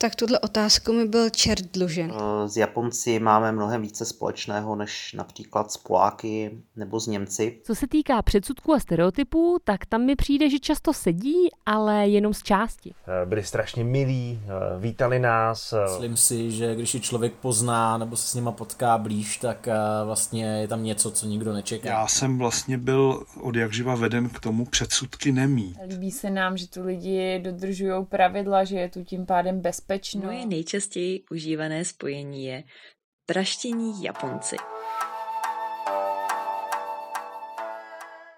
Tak tuhle otázku mi byl čert dlužen. S Japonci máme mnohem více společného než například s Poláky nebo s Němci. Co se týká předsudků a stereotypů, tak tam mi přijde, že často sedí, ale jenom z části. Byli strašně milí, vítali nás. Myslím si, že když je člověk pozná nebo se s nima potká blíž, tak vlastně je tam něco, co nikdo nečeká. Já jsem vlastně byl od jak živa veden k tomu předsudky nemí. Líbí se nám, že tu lidi dodržují pravidla, že je tu tím pádem bezpečný bezpečno. Moje nejčastěji užívané spojení je praštění Japonci.